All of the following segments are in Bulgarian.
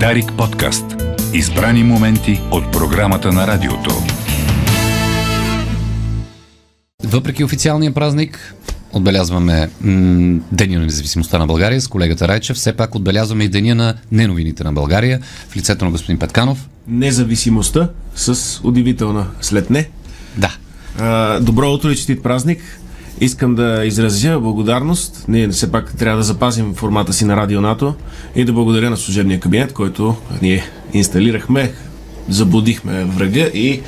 Дарик подкаст. Избрани моменти от програмата на радиото. Въпреки официалния празник, отбелязваме м- Деня на независимостта на България с колегата Райчев. Все пак отбелязваме и Деня на неновините на България в лицето на господин Петканов. Независимостта с удивителна след не. Да. А, добро утро и честит празник. Искам да изразя благодарност. Ние все пак трябва да запазим формата си на Радио НАТО и да благодаря на служебния кабинет, който ние инсталирахме, заблудихме врага и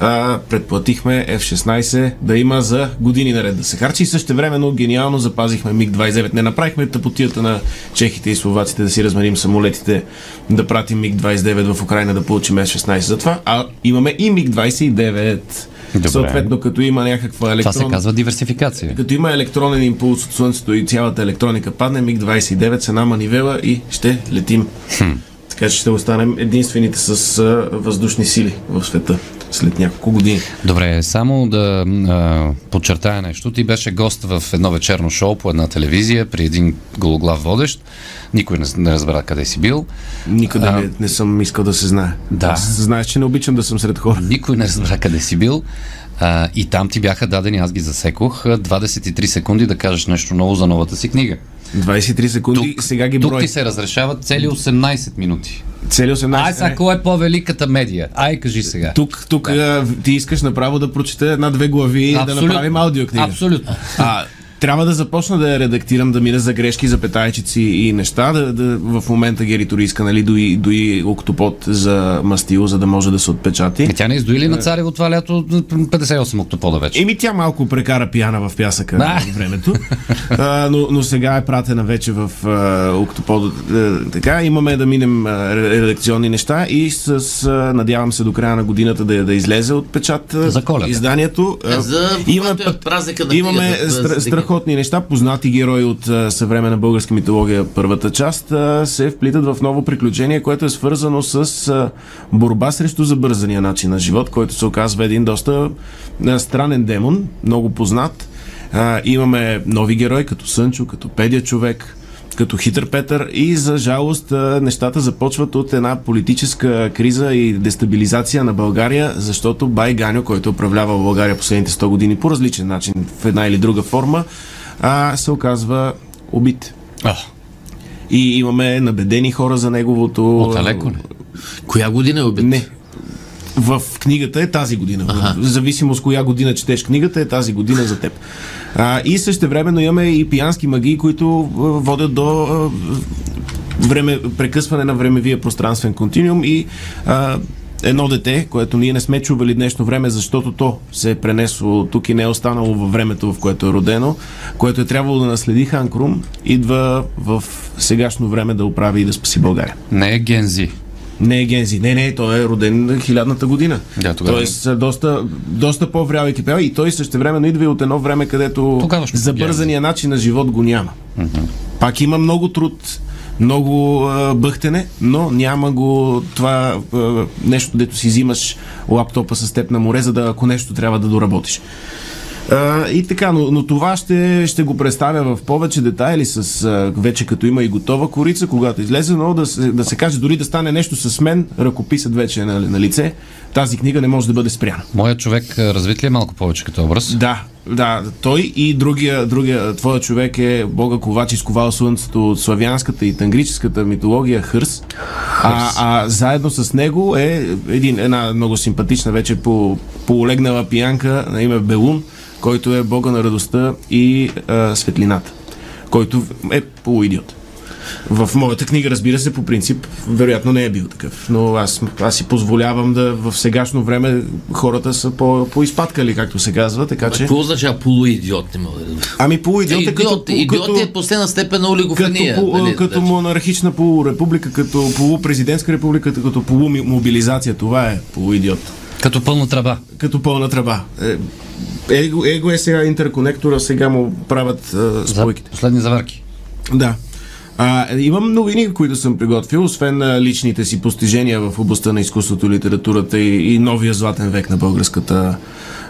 а, предплатихме F-16 да има за години наред да се харчи и също времено гениално запазихме МиГ-29. Не направихме тъпотията на чехите и словаците да си разменим самолетите, да пратим МиГ-29 в Украина да получим F-16 за това, а имаме и МиГ-29. Добре. Съответно, като има някаква Това електронна... се казва диверсификация. Като има електронен импулс от Слънцето и цялата електроника падне, МиГ-29 с една манивела и ще летим. Така че ще останем единствените с въздушни сили в света след няколко години. Добре, само да а, подчертая нещо. Ти беше гост в едно вечерно шоу по една телевизия при един гологлав водещ. Никой не, не разбра къде си бил. Никъде А, не, не съм искал да се знае. Да. Аз Знаеш, че не обичам да съм сред хора. Никой не разбра къде си бил. А, и там ти бяха дадени, аз ги засекох, а, 23 секунди да кажеш нещо ново за новата си книга. 23 секунди, сега ги тук брой. ти се разрешават цели 18 минути. Цели 18. Ай, сега, кой е по-великата медия? Ай, кажи сега. Тук, тук да. ти искаш направо да прочета една-две глави и да направим аудиокнига. Абсолютно. А, трябва да започна да я редактирам, да мина за грешки, за петайчици и неща. Да, да, в момента Гери Тори иска, нали, дои, дои октопод за мастил, за да може да се отпечати. Е, тя не издои ли на Царево това лято 58 октопода вече? Еми тя малко прекара пияна в пясъка Да. в времето, а, но, но сега е пратена вече в а, октопод. А, така, имаме да минем а, ре- редакционни неща и с, а, надявам се до края на годината да, да излезе от печат а, За Коледа. изданието. А, За имаме е празника на имаме стра, за- страхотни неща, познати герои от а, съвременна българска митология, първата част, а, се вплитат в ново приключение, което е свързано с а, борба срещу забързания начин на живот, който се оказва един доста а, странен демон, много познат. А, имаме нови герои, като Сънчо, като Педя човек, като хитър Петър и за жалост а, нещата започват от една политическа криза и дестабилизация на България, защото Бай Ганьо, който управлява България последните 100 години по различен начин, в една или друга форма, а, се оказва убит. О, И имаме набедени хора за неговото... от далеко ли? Коя година е убит? Не. В книгата е тази година. Аха. В зависимост коя година четеш книгата, е тази година за теб. А, и също времено имаме и пиянски магии, които водят до а, време, прекъсване на времевия пространствен континуум и а, едно дете, което ние не сме чували днешно време, защото то се е пренесло тук и не е останало във времето, в което е родено, което е трябвало да наследи Хан Крум, идва в сегашно време да оправи и да спаси България. Не е Гензи. Не е Гензи. Не, не, той е роден хилядната година. Да, тогава. Тоест, а, доста, доста по-врял и кипял. И той също време идва и от едно време, където забързания начин на живот го няма. Пак има много труд, много а, бъхтене, но няма го това а, нещо, дето си взимаш лаптопа с теб на море, за да ако нещо трябва да доработиш. И така, но, но това ще, ще го представя в повече детайли с а, вече като има и готова корица, когато излезе, но да се, да се каже, дори да стане нещо с мен, ръкописът вече е на, на лице, тази книга не може да бъде спряна. Моят човек развит ли е малко повече като образ? Да, да, той и другия, другия твоя човек е Бога Ковач, изковал слънцето от славянската и тангрическата митология Хърс. А, а заедно с него е един, една много симпатична вече по, полегнала пиянка на име Белун, който е Бога на радостта и а, светлината, който е полуидиот. В моята книга, разбира се, по принцип, вероятно не е бил такъв. Но аз, аз си позволявам да в сегашно време хората са по, поизпаткали, както се казва, така че... Какво означава полуидиот? Не мога да Ами полуидиот е като, Идиот, идиот като, е последна степен на като, олигофрения. по, нали, като значи. монархична полурепублика, като полупрезидентска република, като полумобилизация. Това е полуидиот. Като пълна тръба. Като пълна тръба. Е, Его, его е сега интерконектора, сега му правят За спойките. последни заварки. Да. А, имам новини, които съм приготвил, освен на личните си постижения в областта на изкуството, литературата и, и новия златен век на българската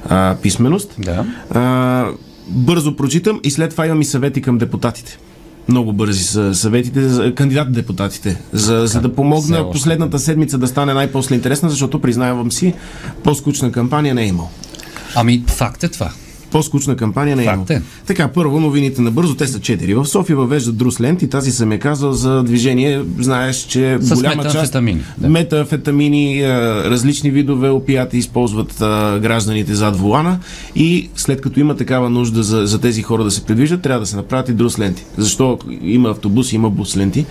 а, писменост. Да. А, бързо прочитам и след това имам и съвети към депутатите. Много бързи са съветите кандидат-депутатите, за, за да помогна последната седмица да стане най-после интересна, защото признавам си, по-скучна кампания не е имал. Ами, факт е това. По-скучна кампания не е Факт е. Така, първо новините набързо, те са четири. В София въвеждат друс ленти, тази съм е казал за движение, знаеш, че С голяма част... да. Метафетамини, а, различни видове опияти използват а, гражданите зад волана и след като има такава нужда за, за тези хора да се придвижат, трябва да се направят и друс ленти. Защо има автобуси, има бус ленти,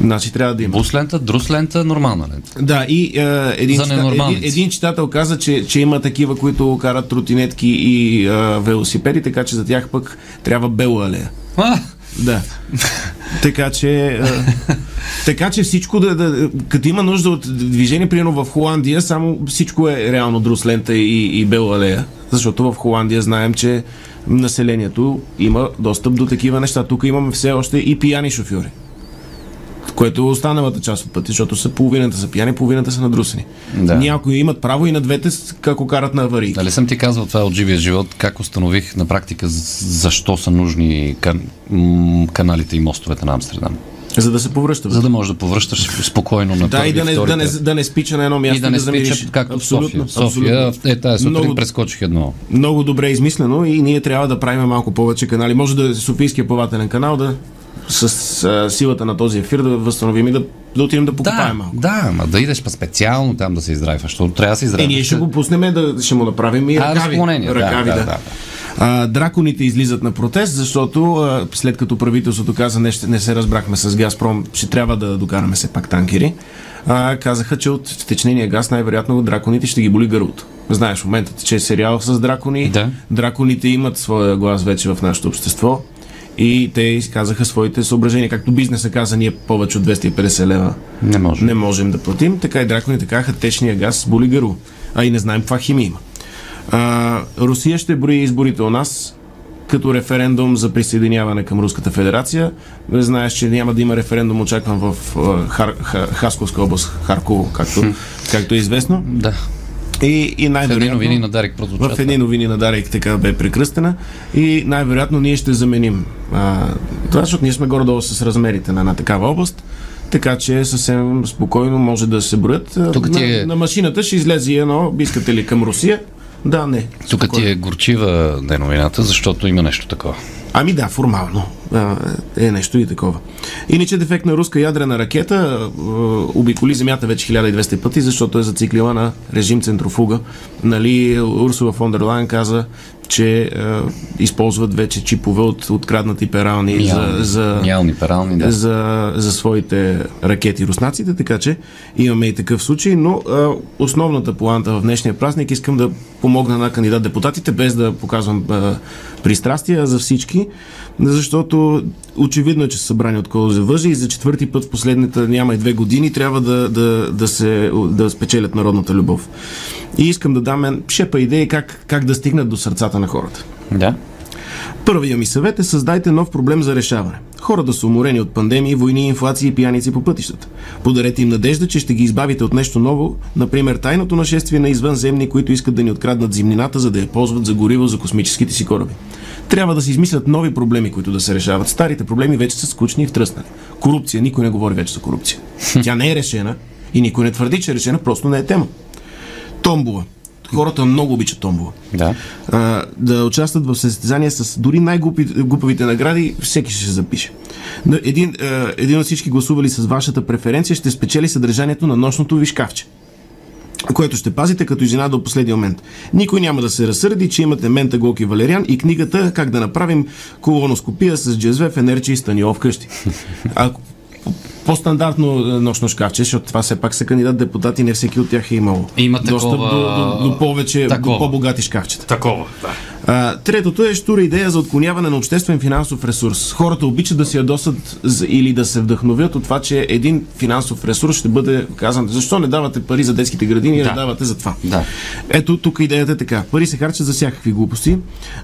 значи трябва да има. Бус лента, друс лента, нормална лента. Да, и е, един, За чита, ненормалници. един, един читател каза, че, че има такива, които карат тротинетки и е, велосипеди, така че за тях пък трябва бела алея. А, Да. така че. Е, така че всичко да, да. Като има нужда от движение, примерно в Холандия, само всичко е реално друс лента и, и бела алея. Защото в Холандия знаем, че населението има достъп до такива неща. Тук имаме все още и пияни шофьори. Което е останалата част от пътя, защото са половината са пияни, половината са надрусени. Да. Някои имат право и на двете, с- ако карат на аварии. Нали съм ти казал това от живия живот, как установих на практика защо са нужни кан- каналите и мостовете на Амстердам. За да се повръщат. За да можеш да повръщаш спокойно на Да, и да не, да, не, да не спича на едно място и да не замириш. спича, както абсолютно, София. София, абсолютно. е, тази сутрин Много- прескочих едно. Много добре измислено и ние трябва да правим малко повече канали. Може да е Софийския плавателен канал да с а, силата на този ефир да възстановим и да, да отидем да покупаем Да, малко. да, ма да идеш па специално там да се издрайваш, защото трябва да се Е, издрайваш. ние ще го пуснем, да, ще му направим и А, ръкави. да, да, да. да. А, драконите излизат на протест, защото а, след като правителството каза не, ще, не се разбрахме с Газпром, ще трябва да докараме се пак танкери, а, казаха, че от втечнения газ най-вероятно драконите ще ги боли гърлото. Знаеш, в момента тече сериал с дракони. Да. Драконите имат своя глас вече в нашето общество и те изказаха своите съображения. Както бизнеса каза, ние повече от 250 лева Не може. не можем да платим, така и драконите казаха, течния газ боли гърло. А и не знаем каква химия има. А, Русия ще брои изборите у нас като референдум за присъединяване към Руската федерация. Знаеш, че няма да има референдум очакван в Хар, Ха, Хасковска област, Харково, както, както е известно. Да. И, и В едни най-вероятно... новини на Дарик В прозвучат. едни новини на Дарик така бе прекръстена и най-вероятно ние ще заменим а, това, защото ние сме горе-долу с размерите на една такава област, така че съвсем спокойно може да се броят. Тук на, ти е- на машината ще излезе едно, искате ли към Русия? Да, не. Тук ти Спокойно. е горчива да е новината, защото има нещо такова. Ами да, формално е нещо и такова. Иначе дефектна руска ядрена ракета обиколи Земята вече 1200 пъти, защото е зациклила на режим центрофуга. Нали, Урсула фон дер Лайн каза, че а, използват вече чипове от откраднати перални за, Миални, за, миални перални, да. за, за своите ракети руснаците, така че имаме и такъв случай, но а, основната планта в днешния празник искам да помогна на кандидат депутатите, без да показвам а, пристрастия за всички, защото очевидно е, че са събрани от кого да въжи и за четвърти път в последните няма и две години трябва да, да, да, се, да спечелят народната любов. И искам да дам шепа идеи как, как да стигнат до сърцата на хората. Да. Първия ми съвет е създайте нов проблем за решаване. Хората са уморени от пандемии, войни, инфлации и пияници по пътищата. Подарете им надежда, че ще ги избавите от нещо ново, например тайното нашествие на извънземни, които искат да ни откраднат зимнината, за да я ползват за гориво за космическите си кораби. Трябва да се измислят нови проблеми, които да се решават. Старите проблеми вече са скучни и втръснали. Корупция. Никой не говори вече за корупция. Тя не е решена и никой не твърди, че е решена, просто не е тема. Томбола. Хората много обичат томбола Да. а, да участват в състезания с дори най-глупавите награди, всеки ще се запише. Един, а, един от всички гласували с вашата преференция ще спечели съдържанието на нощното ви шкафче което ще пазите като жена до последния момент. Никой няма да се разсърди, че имате мента Голки Валериан и книгата Как да направим колоноскопия с джезве, фенерче и станио вкъщи. Ако по-стандартно е, нощно шкафче, защото това все пак са кандидат депутати, не всеки от тях е имал Има достъп такова- до, до, до повече, такова. до по-богати шкафчета. Такова, да. А, третото е штура идея за отклоняване на обществен финансов ресурс. Хората обичат да се ядосат или да се вдъхновят от това, че един финансов ресурс ще бъде казан. Защо не давате пари за детските градини, да. Не давате за това? Да. Ето тук идеята е така. Пари се харчат за всякакви глупости,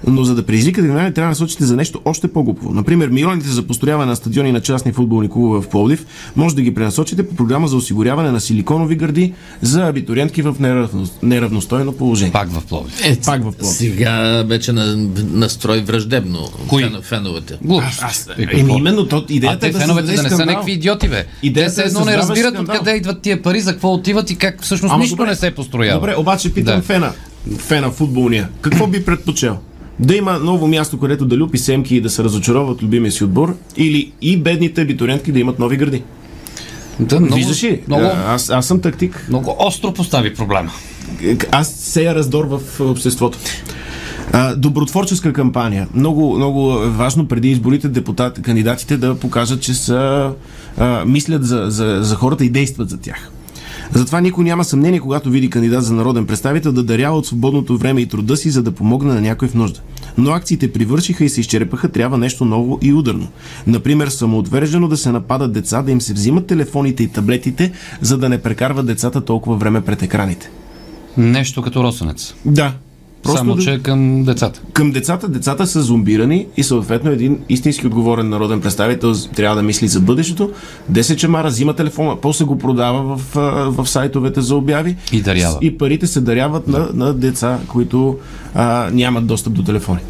но за да предизвикате внимание, трябва да насочите за нещо още по-глупаво. Например, милионите за построяване на стадиони на частни футболни клубове в Пловдив може да ги пренасочите по програма за осигуряване на силиконови гърди за абитуриентки в неравно, неравностойно положение. Пак в Пловдив. Е, Пак в Пловдив. Сега вече на настрой враждебно Кои? фен, феновете. Глупост. Аз, Е, какво? еми, именно, то, А идеята те е да феновете да не са някакви идиоти, бе. Идеята те е се едно не разбират откъде идват тия пари, за какво отиват и как всъщност Ама нищо добре. не се построява. Добре, обаче питам Да. фена, фена футболния. Какво би предпочел? Да има ново място, където да люпи семки и да се разочарова от любимия си отбор, или и бедните абитуриентки да имат нови гърди. Да, много, Виждаш ли? Много, А, Аз, аз съм тактик. много остро постави проблема. Аз сея раздор в обществото. А, добротворческа кампания. Много, много е важно преди изборите депутат, кандидатите да покажат, че са а, мислят за, за, за хората и действат за тях. Затова никой няма съмнение, когато види кандидат за народен представител да дарява от свободното време и труда си, за да помогне на някой в нужда. Но акциите привършиха и се изчерпаха, трябва нещо ново и ударно. Например, самоотвержено да се нападат деца, да им се взимат телефоните и таблетите, за да не прекарват децата толкова време пред екраните. Нещо като росенец. Да. Просто Само, да, че към децата. към децата, децата са зомбирани и съответно един истински отговорен народен представител трябва да мисли за бъдещето. 10 чамара взима телефона, после го продава в, в сайтовете за обяви. И дарява. И парите се даряват на, на деца, които а, нямат достъп до телефони.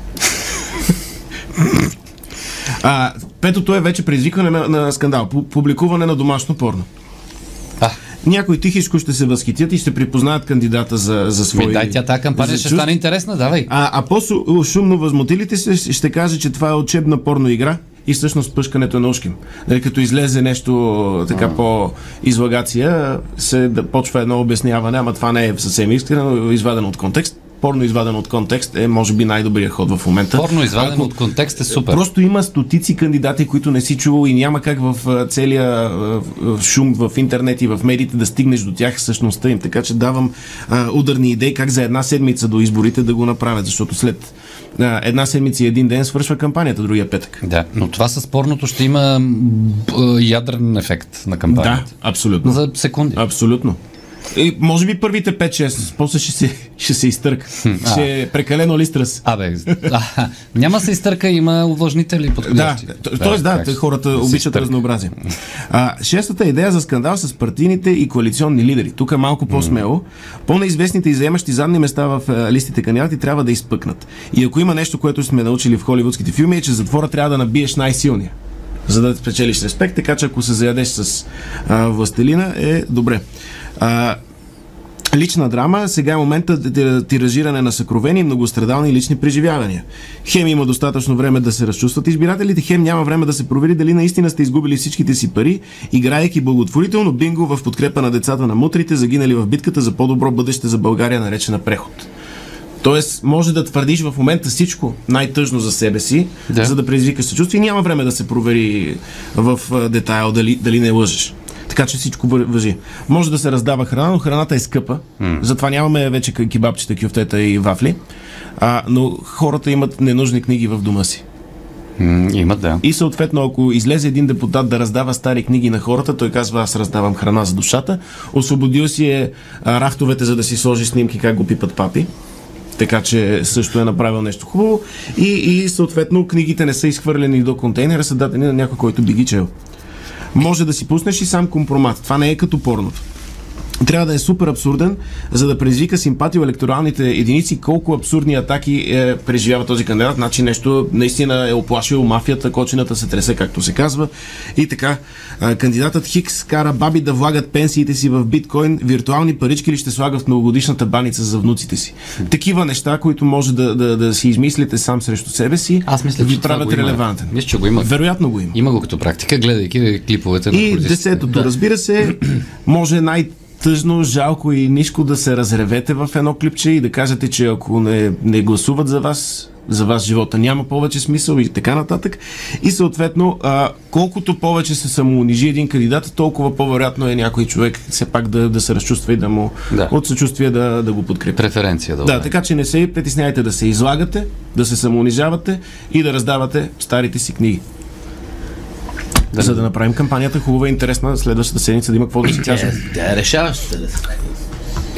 А, петото е вече предизвикване на, на скандал. Пу- Публикуване на домашно порно. А, Някои тихичко ще се възхитят и ще припознаят кандидата за, за свои... ми дай тя тази кампания ще чувств- стане интересна, давай. а, а по-шумно възмутилите се ще каже, че това е учебна порно игра и всъщност пъшкането е на ушким. Нали, като излезе нещо така по излагация, се да почва едно обясняване, ама това не е съвсем искрено, извадено от контекст. Порно извадено от контекст е може би най-добрият ход в момента. Порно извадено Ако- от контекст е супер. Просто има стотици кандидати, които не си чувал и няма как в целия шум в интернет и в медиите да стигнеш до тях същността им. Така че давам а, ударни идеи как за една седмица до изборите да го направят, защото след а, една седмица и един ден свършва кампанията другия петък. Да, но това с порното ще има ядрен ефект на кампанията. абсолютно. За секунди. Абсолютно. И, може би първите 5-6, после ще се, ще се изтърка. Ще е прекалено листрас. Абе, а, няма се изтърка, има увлажнители Да, подходящи. т- да, как те се- хората да се обичат разнообразие. А, шестата идея за скандал с партийните и коалиционни лидери. Тук е малко по-смело. По-неизвестните и заемащи задни места в а, листите кандидати трябва да изпъкнат. И ако има нещо, което сме научили в холивудските филми, е, че затвора трябва да набиеш най-силния за да спечелиш респект, така че ако се заядеш с а, властелина, е добре. А, Лична драма, сега е момента тиражиране на съкровени многострадални лични преживявания. Хем има достатъчно време да се разчувстват избирателите, хем няма време да се провери дали наистина сте изгубили всичките си пари, играейки благотворително бинго в подкрепа на децата на мутрите, загинали в битката за по-добро бъдеще за България, наречена преход. Тоест, може да твърдиш в момента всичко най-тъжно за себе си, Да. за да предизвикаш съчувствие и няма време да се провери в детайл дали, дали не лъжеш. Така че всичко въ- въжи. Може да се раздава храна, но храната е скъпа. Mm. Затова нямаме вече кебабчета, кюфтета и вафли. А, но хората имат ненужни книги в дома си. М, Има, да. И съответно, ако излезе един депутат да раздава стари книги на хората, той казва, аз раздавам храна за душата. Освободил си е а, рафтовете, за да си сложи снимки как го пипат папи. Така че също е направил нещо хубаво. И, и съответно книгите не са изхвърлени до контейнера, са дадени на някой, който би ги чел. Може да си пуснеш и сам компромат. Това не е като порното. Трябва да е супер абсурден, за да предизвика симпатия у електоралните единици. Колко абсурдни атаки е, преживява този кандидат. Значи нещо наистина е оплашил мафията, кочината се тресе, както се казва. И така, кандидатът Хикс кара баби да влагат пенсиите си в биткоин, виртуални парички ли ще слага в многогодишната баница за внуците си. Такива неща, които може да, да, да си измислите сам срещу себе си, Аз мисля, ви правят релевантен. Мисля, че го има. Вероятно го има. Има го като практика, гледайки клиповете на И десетото, разбира се, може най- тъжно, жалко и ниско да се разревете в едно клипче и да кажете, че ако не, не гласуват за вас, за вас живота няма повече смисъл и така нататък. И съответно, а, колкото повече се самоунижи един кандидат, толкова по-вероятно е някой човек все пак да, да се разчувства и да му Да. от съчувствие да, да го подкрепи. Преференция да Да, така че не се притесняйте да се излагате, да се самоунижавате и да раздавате старите си книги. Да. За да направим кампанията хубава и интересна следващата седмица да има какво да си кажем. Е, Тя е решаваща.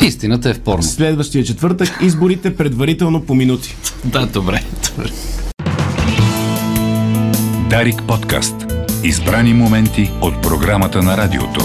Истината е в порно. Следващия четвъртък изборите предварително по минути. Да, добре. добре. Дарик подкаст. Избрани моменти от програмата на радиото.